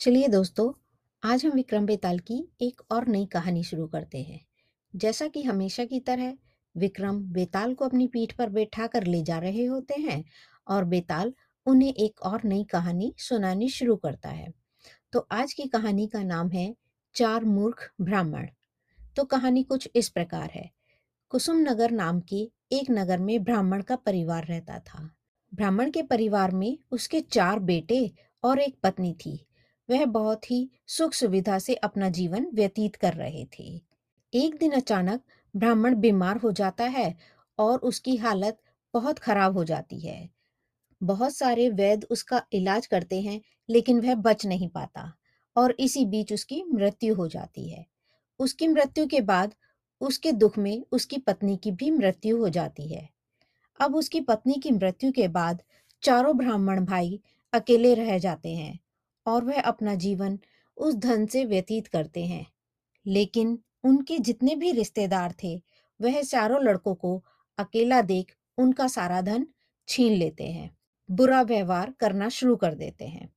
चलिए दोस्तों, आज हम विक्रम बेताल की एक और नई कहानी शुरू करते हैं। जैसा कि हमेशा की तरह, विक्रम बेताल को अपनी पीठ पर बैठा कर ले जा रहे होते हैं और बेताल उन्हें एक और नई कहानी सुनानी शुरू करता है। तो आज की कहानी का नाम है चार मूर्ख ब्राह्मण। तो कहानी कुछ इस प्रकार है। कुसुम नगर नाम के एक नगर में ब्राह्मण का परिवार रहता था। ब्राह्मण के परिवार में उसके चार बेटे और एक पत्नी थी। वह बहुत ही सुख सुविधा से अपना जीवन व्यतीत कर रहे थे। एक दिन अचानक ब्राह्मण बीमार हो जाता है और उसकी हालत बहुत खराब हो जाती है। बहुत सारे वैद्य उसका इलाज करते हैं, लेकिन वह बच नहीं पाता और इसी बीच उसकी मृत्यु हो जाती है। उसकी मृत्यु के बाद उसके दुख में उसकी पत्नी की भी मृत्यु हो जाती है। अब उसकी पत्नी की मृत्यु के बाद चारों ब्राह्मण भाई अकेले रह जाते हैं। और वह अपना जीवन उस धन से व्यतीत करते हैं। लेकिन उनके जितने भी रिश्तेदार थे, वह चारों लड़कों को अकेला देख उनका सारा धन छीन लेते हैं, बुरा व्यवहार करना शुरू कर देते हैं।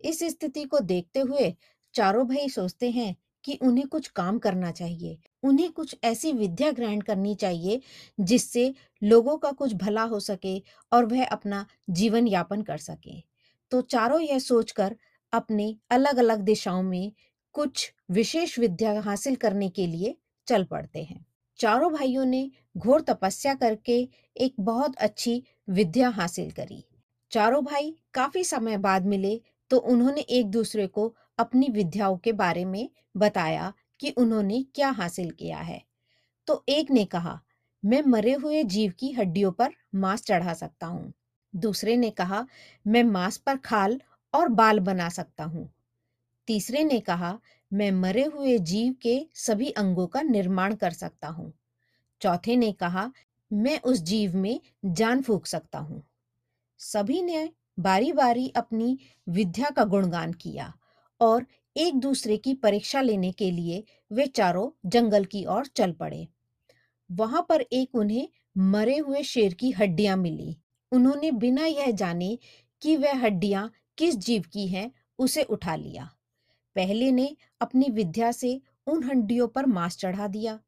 इस स्थिति को देखते हुए चारों भाई सोचते हैं कि उन्हें कुछ काम करना चाहिए, उन्हें कुछ ऐसी विद्या ग्रहण करनी चाहिए जिससे लोगों का कुछ भला हो सके और वह अपना जीवन यापन कर सके। तो चारों यह सोचकर अपने अलग अलग दिशाओं में कुछ विशेष विद्या हासिल करने के लिए चल पड़ते हैं। चारों भाइयों ने घोर तपस्या करके एक बहुत अच्छी विद्या हासिल करी। चारों भाई काफ़ी समय बाद मिले तो उन्होंने एक दूसरे को अपनी विद्याओं के बारे में बताया कि उन्होंने क्या हासिल किया है। तो एक ने कहा, मैं मरे हुए जीव की हड्डियों पर मांस चढ़ा सकता हूँ। दूसरे ने कहा, मैं मांस पर खाल और बाल बना सकता हूँ। तीसरे ने कहा, मैं मरे हुए जीव के सभी अंगों का निर्माण कर सकता हूँ। चौथे ने कहा, मैं उस जीव में जान फूक सकता हूँ। सभी ने बारी बारी अपनी विद्या का गुणगान किया और एक दूसरे की परीक्षा लेने के लिए वे चारों जंगल की ओर चल पड़े। वहाँ पर एक उन्हें मरे हुए शेर की हड्डियाँ मिली। उन्होंने बिना यह जाने कि वह हड्डियाँ किस जीव की हैं, उसे उठा लिया। पहले ने अपनी विद्या से उन हड्डियों पर मांस चढ़ा दिया।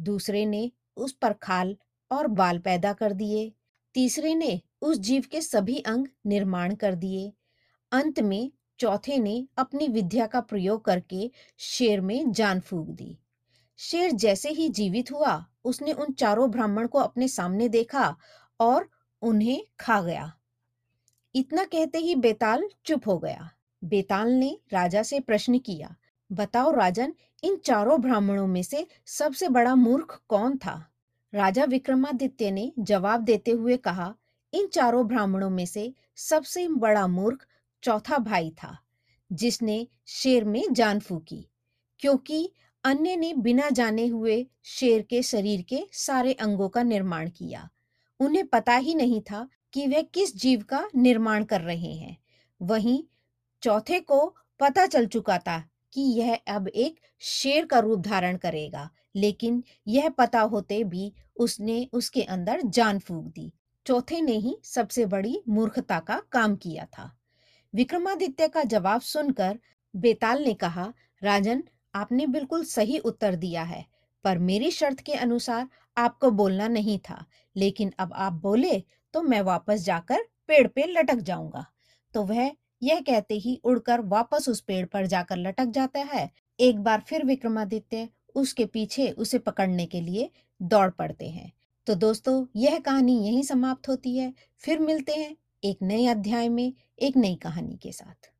दूसरे ने उस पर खाल और बाल पैदा कर दिए। तीसरे ने उस जीव के सभी अंग निर्माण कर दिए। अंत में चौथे ने अपनी विद्या का प्रयोग करके शेर में जान फूक दी। शेर जैसे ही जीवित हुआ, उसने उन चारों ब्राह्मण को अपने सामने देखा और उन्हें खा गया। इतना कहते ही बेताल चुप हो गया। बेताल ने राजा से प्रश्न किया, बताओ राजन, इन चारों ब्राह्मणों में से सबसे बड़ा मूर्ख कौन था? राजा विक्रमादित्य ने जवाब देते हुए कहा, इन चारों ब्राह्मणों में से सबसे बड़ा मूर्ख चौथा भाई था, जिसने शेर में जान फूकी, क्योंकि अन्य ने बिना जाने हुए शेर के शरीर के सारे अंगों का निर्माण किया। उन्हें पता ही नहीं था कि वे किस जीव का निर्माण कर रहे हैं। वहीं चौथे को पता चल चुका था कि यह अब एक शेर का रूप धारण करेगा, लेकिन यह पता होते भी उसने उसके अंदर जान फूक दी। चौथे ने ही सबसे बड़ी मूर्खता का काम किया था। विक्रमादित्य का जवाब सुनकर बेताल ने कहा, राजन, आपने बिल्कुल सही उत्तर दिया है, पर मेरी शर्त के अनुसार आपको बोलना नहीं था। लेकिन अब आप बोले तो मैं वापस जाकर पेड़ पे लटक जाऊँगा। तो वह यह कहते ही उड़कर वापस उस पेड़ पर जाकर लटक जाता है। एक बार फिर विक्रमादित्य उसके पीछे उसे पकड़ने के लिए दौड़ पड़ते हैं। तो दोस्तों, यह कहानी यहीं समाप्त होती है। फिर मिलते हैं एक नए अध्याय में, एक नई कहानी के साथ।